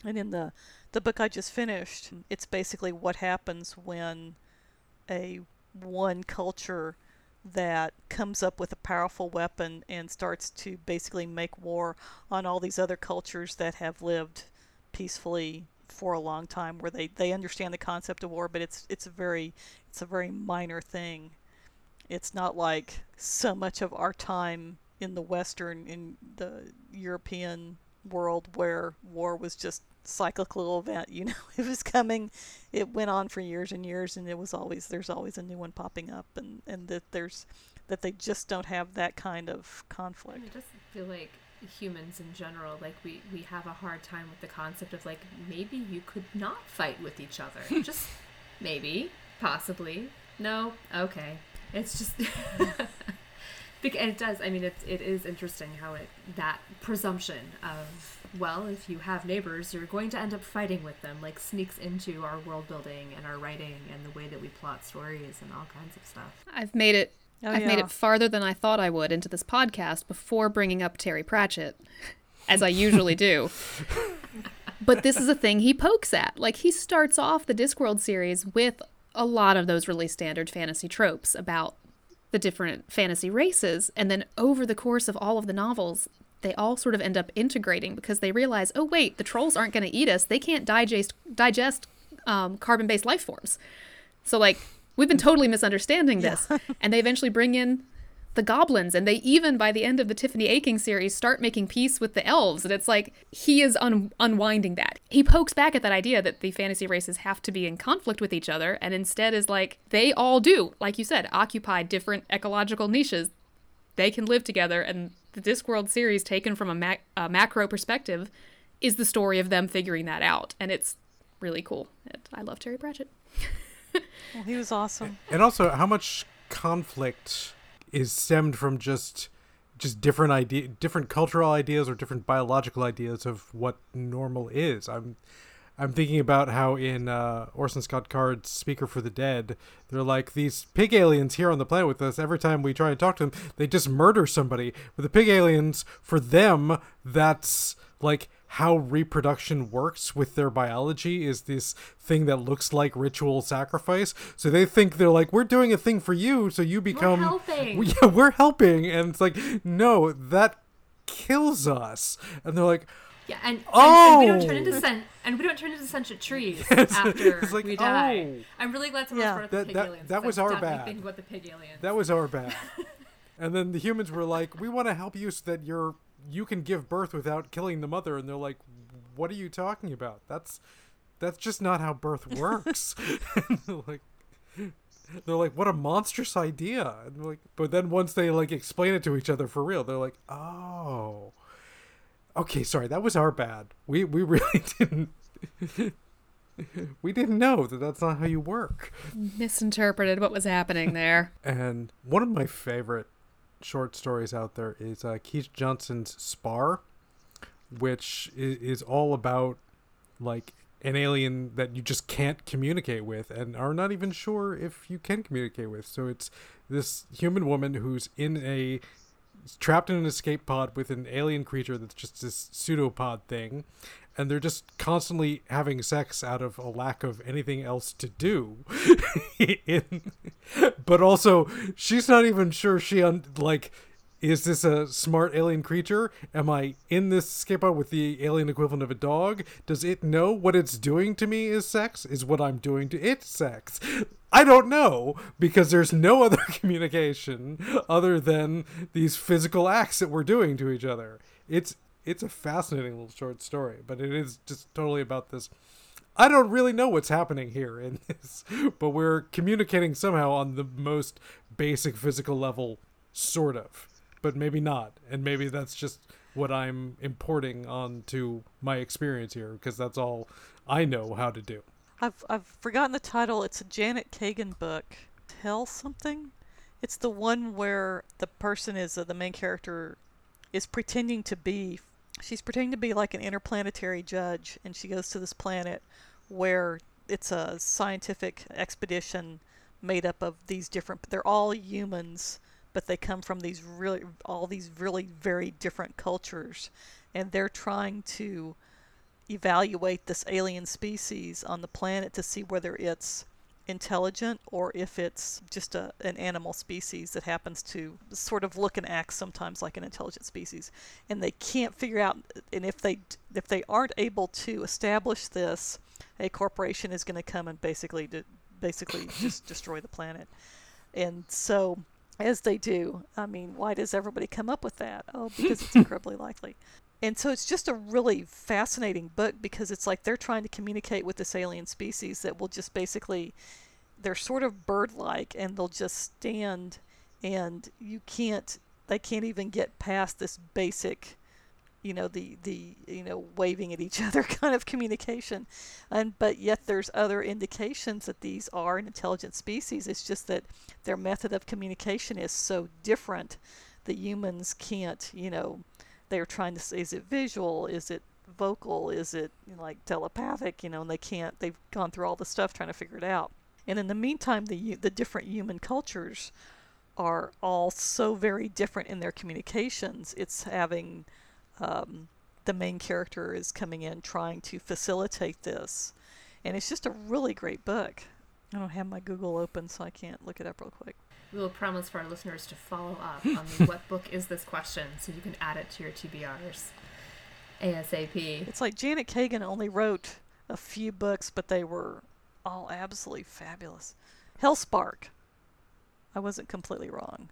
And in the the book I just finished, it's basically what happens when a one culture that comes up with a powerful weapon and starts to basically make war on all these other cultures that have lived peacefully for a long time where they, they understand the concept of war but it's it's a very it's a very minor thing. It's not like so much of our time in the western in the european world where war was just cyclical event you know it was coming it went on for years and years and it was always there's always a new one popping up and and that there's that they just don't have that kind of conflict. I just feel like humans in general like we we have a hard time with the concept of like maybe you could not fight with each other. Just maybe possibly. No? Okay. It's just and it does i mean it, it is interesting how it that presumption of well if you have neighbors you're going to end up fighting with them like sneaks into our world building and our writing and the way that we plot stories and all kinds of stuff I've made it. Oh, I've made it farther than I thought I would into this podcast before bringing up Terry Pratchett, as I usually do. but this is a thing he pokes at. Like he starts off the Discworld series with a lot of those really standard fantasy tropes about the different fantasy races, and then over the course of all of the novels, they all sort of end up integrating because they realize, oh wait, the trolls aren't going to eat us. They can't digest digest um, carbon-based life forms. So like we've been totally misunderstanding this. and they eventually bring in the goblins and they even by the end of the Tiffany Aching series start making peace with the elves and it's like he is un- unwinding that. He pokes back at that idea that the fantasy races have to be in conflict with each other and instead is like they all do, like you said, occupy different ecological niches. They can live together and the Discworld series taken from a, mac- a macro perspective is the story of them figuring that out and it's really cool. And I love Terry Pratchett. well, he was awesome and also how much conflict is stemmed from just just different idea different cultural ideas or different biological ideas of what normal is. I'm i'm thinking about how in uh, orson scott card's speaker for the dead they're like these pig aliens here on the planet with us every time we try and talk to them they just murder somebody. But the pig aliens for them that's like how reproduction works with their biology is this thing that looks like ritual sacrifice. So they think they're like, we're doing a thing for you, so you become. We're helping. We- yeah, we're helping, and it's like, no, that kills us. And they're like, Yeah, and, and, and we don't turn Oh. into sen- and we don't turn into sentient trees It's- after it's like, we oh. die. oh. I'm really glad someone Yeah. brought up the That- pig that- aliens. that 'cause was our definitely bad. Think about the pig aliens. that was our bad. and then the humans were like, we want to help you so that you're you can give birth without killing the mother. And they're like, what are you talking about? That's that's just not how birth works. they're like. They're like, what a monstrous idea. And like, but then once they like explain it to each other for real, they're like, oh, okay, sorry, that was our bad. We we really didn't. we didn't know that that's not how you work. Misinterpreted what was happening there. And one of my favorite short stories out there is uh, Kij Johnson's Spar, which is, is all about like an alien that you just can't communicate with and are not even sure if you can communicate with. So it's this human woman who's in a trapped in an escape pod with an alien creature that's just this pseudopod thing and they're just constantly having sex out of a lack of anything else to do. In, but also she's not even sure she un, like is this a smart alien creature? Am i in this escape pod with the alien equivalent of a dog? Does it know what it's doing to me is sex? Is what i'm doing to it sex I don't know because there's no other communication other than these physical acts that we're doing to each other. It's it's a fascinating little short story, but it is just totally about this. I don't really know what's happening here in this, but we're communicating somehow on the most basic physical level, sort of, but maybe not, and maybe that's just what I'm importing onto my experience here because that's all I know how to do. I've I've forgotten the title. It's a Janet Kagan book. Tell something. It's the one where the person is uh, the main character is pretending to be. She's pretending to be like an interplanetary judge, and she goes to this planet where it's a scientific expedition made up of these different. They're all humans, but they come from these really all these really very different cultures, and they're trying to evaluate this alien species on the planet to see whether it's intelligent or if it's just a, an animal species that happens to sort of look and act sometimes like an intelligent species. And they can't figure out and if they if they aren't able to establish this a corporation is going to come and basically de- basically just destroy the planet. And so as they do i mean why does everybody come up with that? Oh because it's incredibly likely and so it's just a really fascinating book because it's like they're trying to communicate with this alien species that will just basically they're sort of bird-like and they'll just stand and you can't they can't even get past this basic you know the the you know waving at each other kind of communication. And but yet there's other indications that these are an intelligent species. It's just that their method of communication is so different that humans can't you know they're trying to say is it visual? Is it vocal? Is it you know, like telepathic? You know and they can't they've gone through all the stuff trying to figure it out. And in the meantime the the different human cultures are all so very different in their communications. It's having um, the main character is coming in trying to facilitate this. And it's just a really great book. I don't have my google open so i can't look it up real quick we will promise for our listeners to follow up on the what book is this question so you can add it to your TBRs ASAP. It's like Janet Kagan only wrote a few books, but they were all absolutely fabulous. Hellspark. I wasn't completely wrong.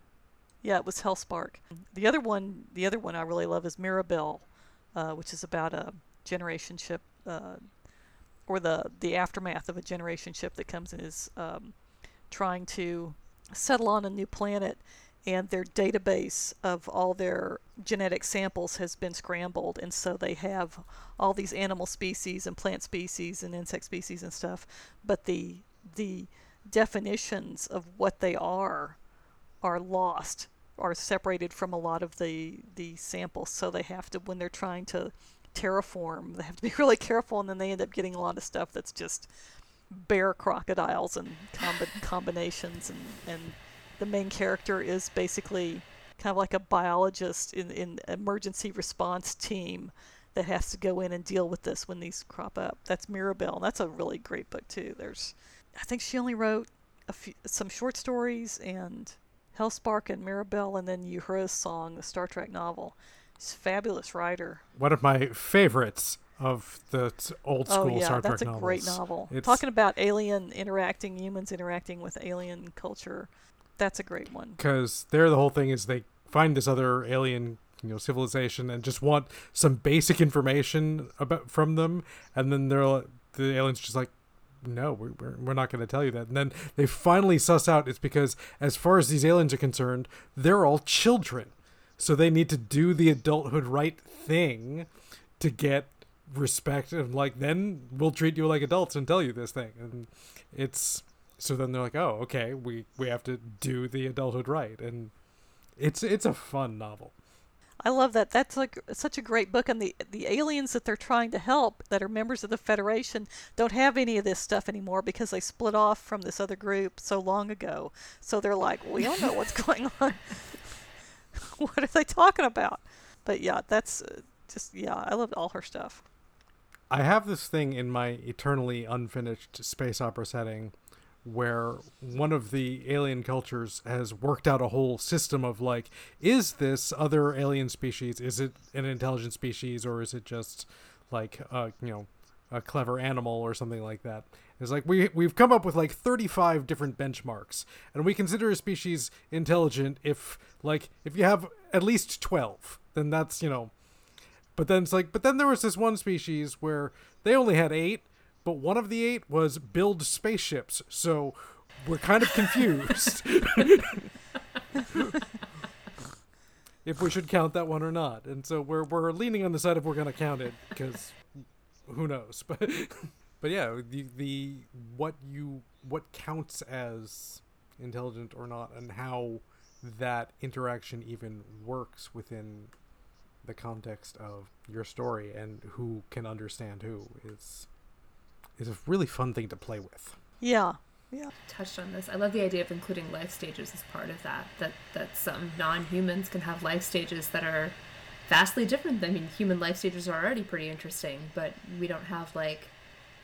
Yeah, it was Hellspark. The other one, the other one I really love is Mirabile, uh, which is about a generation ship, uh, or the the aftermath of a generation ship that comes and is um, trying to settle on a new planet and their database of all their genetic samples has been scrambled and so they have all these animal species and plant species and insect species and stuff. But the the definitions of what they are are lost are separated from a lot of the the samples. So they have to when they're trying to terraform they have to be really careful and then they end up getting a lot of stuff that's just bear crocodiles and combi- combinations and, and the main character is basically kind of like a biologist in in emergency response team that has to go in and deal with this when these crop up. That's Mirabile. And that's a really great book too. There's I think she only wrote a few, some short stories and Hellspark and Mirabile and then Uhura's Song, the Star Trek novel. She's a fabulous writer. One of my favorites of the old oh, school oh, yeah, Star that's a novels. great novel. It's, Talking about alien interacting, humans interacting with alien culture. That's a great one. because there the whole thing is they find this other alien you know civilization and just want some basic information about from them and then they're the aliens just like no we're, we're, we're not going to tell you that and then they finally suss out it's because as far as these aliens are concerned they're all children so they need to do the adulthood right thing to get respect and like then we'll treat you like adults and tell you this thing and it's so then they're like oh okay we we have to do the adulthood right and it's it's a fun novel I love that. That's like such a great book, and the the aliens that they're trying to help, that are members of the Federation, don't have any of this stuff anymore because they split off from this other group so long ago. So they're like, we don't know what's going on. what are they talking about? But yeah, that's uh, just yeah. I loved all her stuff. I have this thing in my eternally unfinished space opera setting where one of the alien cultures has worked out a whole system of like is this other alien species is it an intelligent species or is it just like a you know a clever animal or something like that? It's like we we've come up with like 35 different benchmarks and we consider a species intelligent if like if you have at least 12 then that's you know but then it's like but then there was this one species where they only had eight but one of the eight was build spaceships. So we're kind of confused. If we should count that one or not. And so we're we're leaning on the side of we're going to count it because who knows? But but yeah the the what you what counts as intelligent or not and how that interaction even works within the context of your story and who can understand who is is a really fun thing to play with. Yeah. Yeah. touched on this. I love the idea of including life stages as part of that. That that some non-humans can have life stages that are vastly different. I mean, human life stages are already pretty interesting, but we don't have like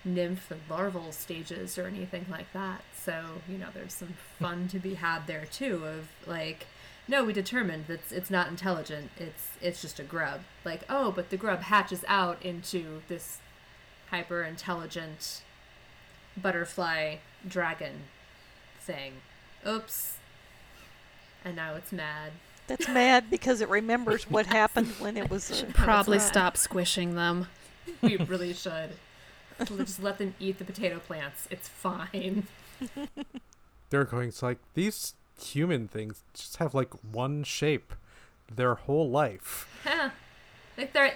nymph and larval stages or anything like that. So you know, there's some fun to be had there too. Of like, no, we determined that it's, it's not intelligent. It's it's just a grub. Like, oh, but the grub hatches out into this hyper intelligent butterfly dragon thing. Oops. And now it's mad. That's mad because it remembers what happened when it was. A, Should Probably stop squishing them. We really should. We'll just let them eat the potato plants. It's fine. They're going, it's like these human things just have like one shape their whole life. Huh. Like they're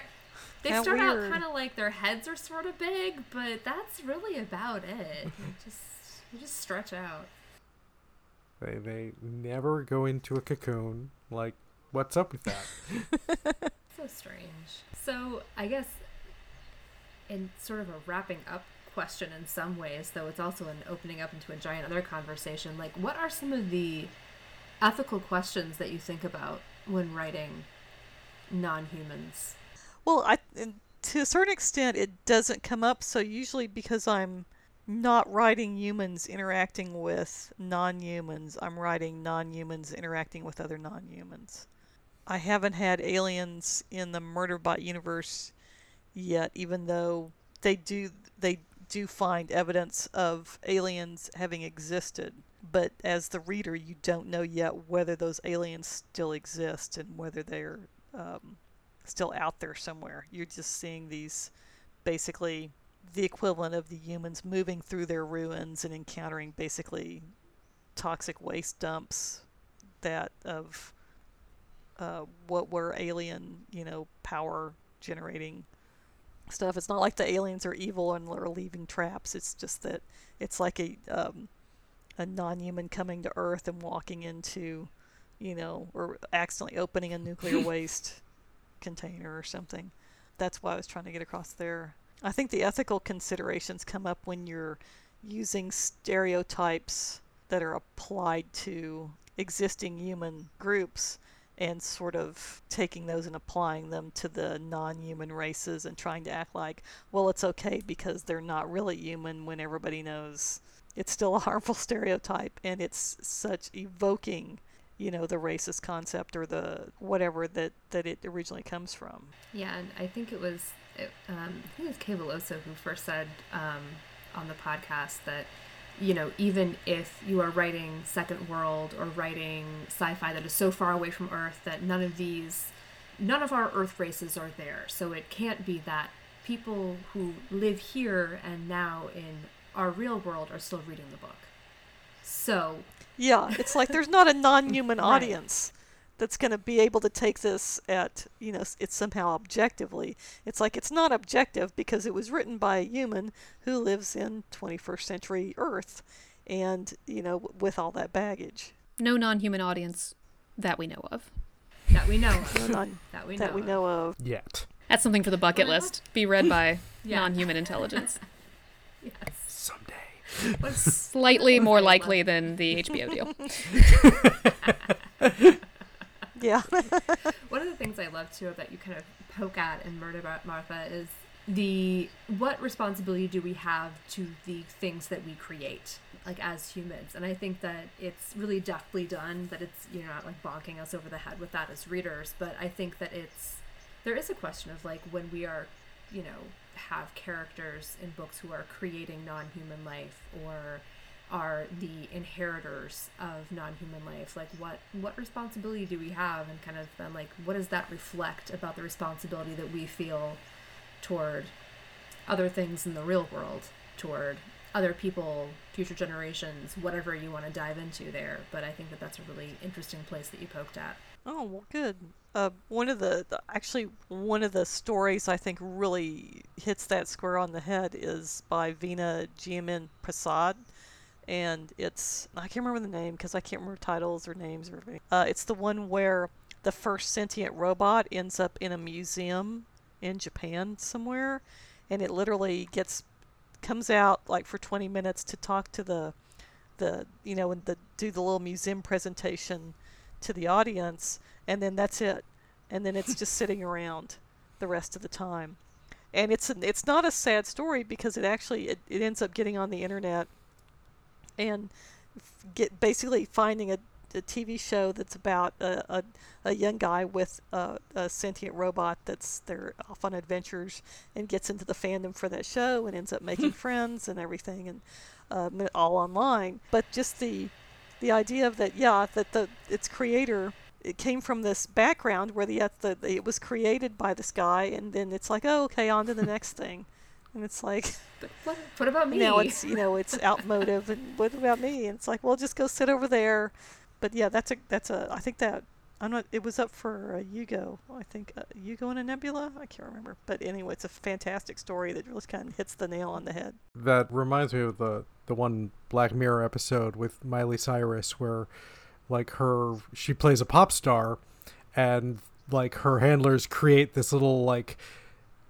they How start out kind of like their heads are sort of big, but that's really about it. You mm-hmm. just you just stretch out. They they never go into a cocoon. Like, what's up with that? So strange. So I guess in sort of a wrapping up question in some ways, though it's also an opening up into a giant other conversation, like what are some of the ethical questions that you think about when writing non humans? well, I to a certain extent it doesn't come up. So usually because I'm not writing humans interacting with non-humans, I'm writing non-humans interacting with other non-humans. I haven't had aliens in the Murderbot universe yet, even though they do they do find evidence of aliens having existed. But as the reader, you don't know yet whether those aliens still exist and whether they're um, still out there somewhere. You're just seeing these basically the equivalent of the humans moving through their ruins and encountering basically toxic waste dumps that of uh, what were alien, you know, power generating stuff. It's not like the aliens are evil and are leaving traps. It's just that it's like a um, a non-human coming to Earth and walking into, you know, or accidentally opening a nuclear waste container or something. That's why I was trying to get across there. I think the ethical considerations come up when you're using stereotypes that are applied to existing human groups and sort of taking those and applying them to the non-human races and trying to act like well it's okay because they're not really human when everybody knows it's still a harmful stereotype and it's such evoking you know the racist concept or the whatever that that it originally comes from. Yeah, and I think it was it, um, I think it was Kay Veloso who first said um, on the podcast that you know even if you are writing second world or writing sci-fi that is so far away from Earth that none of these none of our Earth races are there, so it can't be that people who live here and now in our real world are still reading the book. So Yeah, it's like there's not a non-human Right. audience that's going to be able to take this at, you know, it's somehow objectively. It's like it's not objective because it was written by a human who lives in 21st century Earth and, you know, w- with all that baggage. No non human audience that we know of. that we know of, No non- that we know that we of. know of. Yet. That's something for the bucket list. Be read by Yeah. non human intelligence. Yes. Someday. What's Slightly more likely than the HBO deal. Yeah. One of the things I love too that you kind of poke at in Murderbot Martha is the what responsibility do we have to the things that we create like as humans and i think that it's really deftly done that it's you're not like bonking us over the head with that as readers but i think that it's there is a question of like when we are you know have characters in books who are creating non-human life or are the inheritors of non-human life? Like what what responsibility do we have? And kind of then like what does that reflect about the responsibility that we feel toward other things in the real world toward other people future generations whatever you want to dive into there? But i think that that's a really interesting place that you poked at. Oh, well, good. Uh, one of the, the actually one of the stories I think really hits that square on the head is by Vina Jie-Min Prasad, and it's I can't remember the name because I can't remember titles or names or everything. Uh, it's the one where the first sentient robot ends up in a museum in Japan somewhere, and it literally gets comes out like for 20 minutes to talk to the the you know and the do the little museum presentation to the audience and then that's it and then it's just sitting around the rest of the time and it's an, it's not a sad story because it actually it, it ends up getting on the internet and get basically finding a, a TV show that's about a, a, a young guy with a, a sentient robot that's they're off on adventures and gets into the fandom for that show and ends up making friends and everything and um, all online. But just the the idea of that, yeah, that the its creator it came from this background where the, the it was created by this guy, and then it's like, oh, okay, on to the next thing, and it's like, what, what about me? now it's you know it's outmotive, and what about me? And it's like, well, just go sit over there. But yeah, that's a that's a I think that I'm not. It was up for uh, Hugo. I think uh, Hugo and a Nebula. I can't remember. But anyway, it's a fantastic story that really kind of hits the nail on the head. That reminds me of the the one Black Mirror episode with Miley Cyrus where like her she plays a pop star and like her handlers create this little like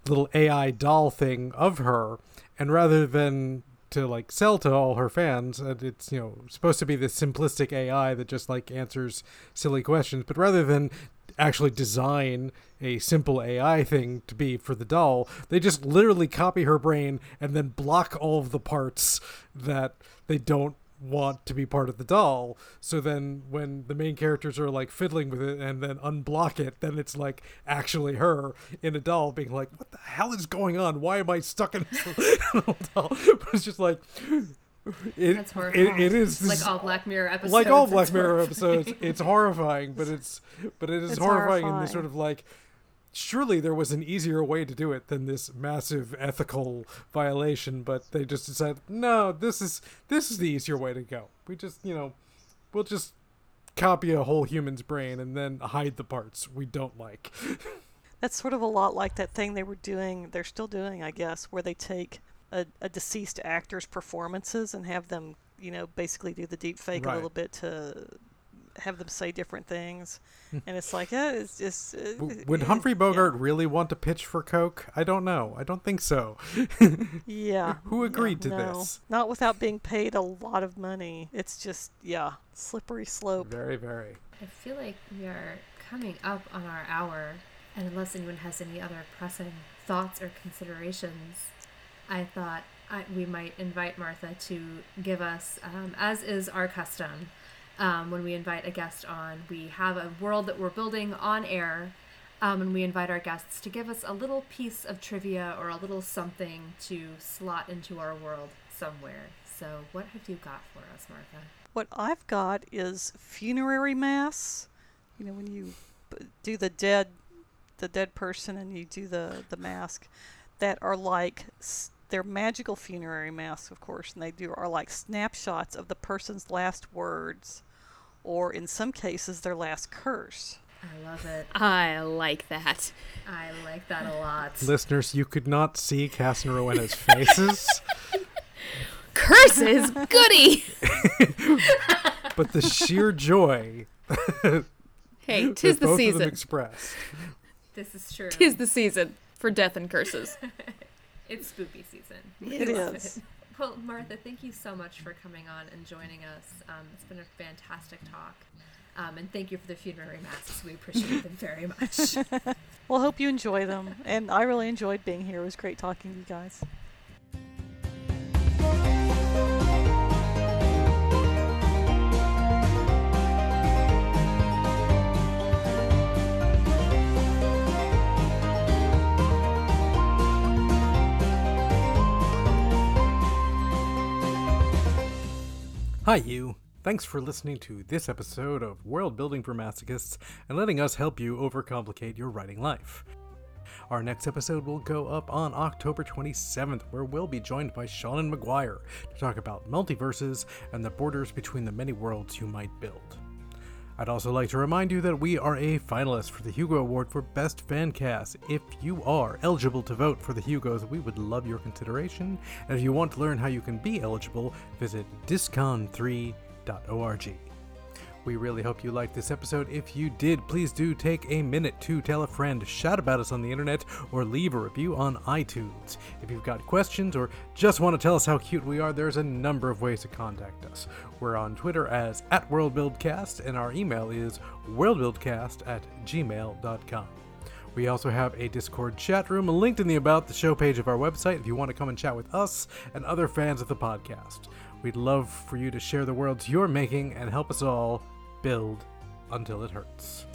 little AI doll thing of her and rather than to like sell to all her fans and it's you know supposed to be this simplistic AI that just like answers silly questions but rather than actually design a simple AI thing to be for the doll they just literally copy her brain and then block all of the parts that they don't want to be part of the doll. So then when the main characters are like fiddling with it and then unblock it, then it's like actually her in a doll being like, what the hell is going on? Why am I stuck in this little doll? But it's just like, it, That's horrifying. it, it is this- like all Black Mirror episodes. like all Black it's Mirror horrifying. episodes. It's horrifying, but it's but it is It's horrifying, in the sort of like surely there was an easier way to do it than this massive ethical violation, but they just decided no, this is this is the easier way to go. We just you know we'll just copy a whole human's brain and then hide the parts we don't like. That's sort of a lot like that thing they were doing. They're still doing, I guess, where they take a, a deceased actor's performances and have them, you know, basically do the deep fake Right. a little bit to have them say different things. and it's like, yeah, it's just. Uh, W- Would it- Humphrey yeah. Bogart really want to pitch for Coke? I don't know. I don't think so. Yeah. Who yeah, agreed to no. this? Not without being paid a lot of money. It's just, yeah, slippery slope. Very, very. I feel like we are coming up on our hour, and unless anyone has any other pressing thoughts or considerations, I thought I, we might invite Martha to give us, um, as is our custom, um, when we invite a guest on, we have a world that we're building on air, um, and we invite our guests to give us a little piece of trivia or a little something to slot into our world somewhere. So, what have you got for us, Martha? What I've got is funerary mass. You know, when you do the dead, the dead person, and you do the the mask, that are like s- they're magical funerary masks, of course, and they do are like snapshots of the person's last words, or in some cases their last curse. I love it. I like that. I like that a lot. Listeners, you could not see Cass and Rowenna's faces. Curses, goody. but the sheer joy Hey, tis that the both of them season. expressed. This is true. Tis the season for death and curses. It's spooky season. It is. it. Well, Martha, thank you so much for coming on and joining us. Um, it's been a fantastic talk. Um, and thank you for the funerary masks. We appreciate them very much. Well, hope you enjoy them, and I really enjoyed being here. It was great talking to you guys. Hi, you. Thanks for listening to this episode of World Building for Masochists and letting us help you overcomplicate your writing life. Our next episode will go up on October 27th, where we'll be joined by Seanan McGuire to talk about multiverses and the borders between the many worlds you might build. I'd also like to remind you that we are a finalist for the Hugo Award for Best Fan Cast. If you are eligible to vote for the Hugos, we would love your consideration. And if you want to learn how you can be eligible, visit discon3.org. We really hope you liked this episode. If you did, please do take a minute to tell a friend, shout about us on the internet, or leave a review on iTunes. If you've got questions or just want to tell us how cute we are, there's a number of ways to contact us. We're on Twitter as at WorldBuildCast, and our email is worldbuildcast at gmail.com. We also have a Discord chat room linked in the About the Show page of our website if you want to come and chat with us and other fans of the podcast. We'd love for you to share the worlds you're making and help us all build until it hurts.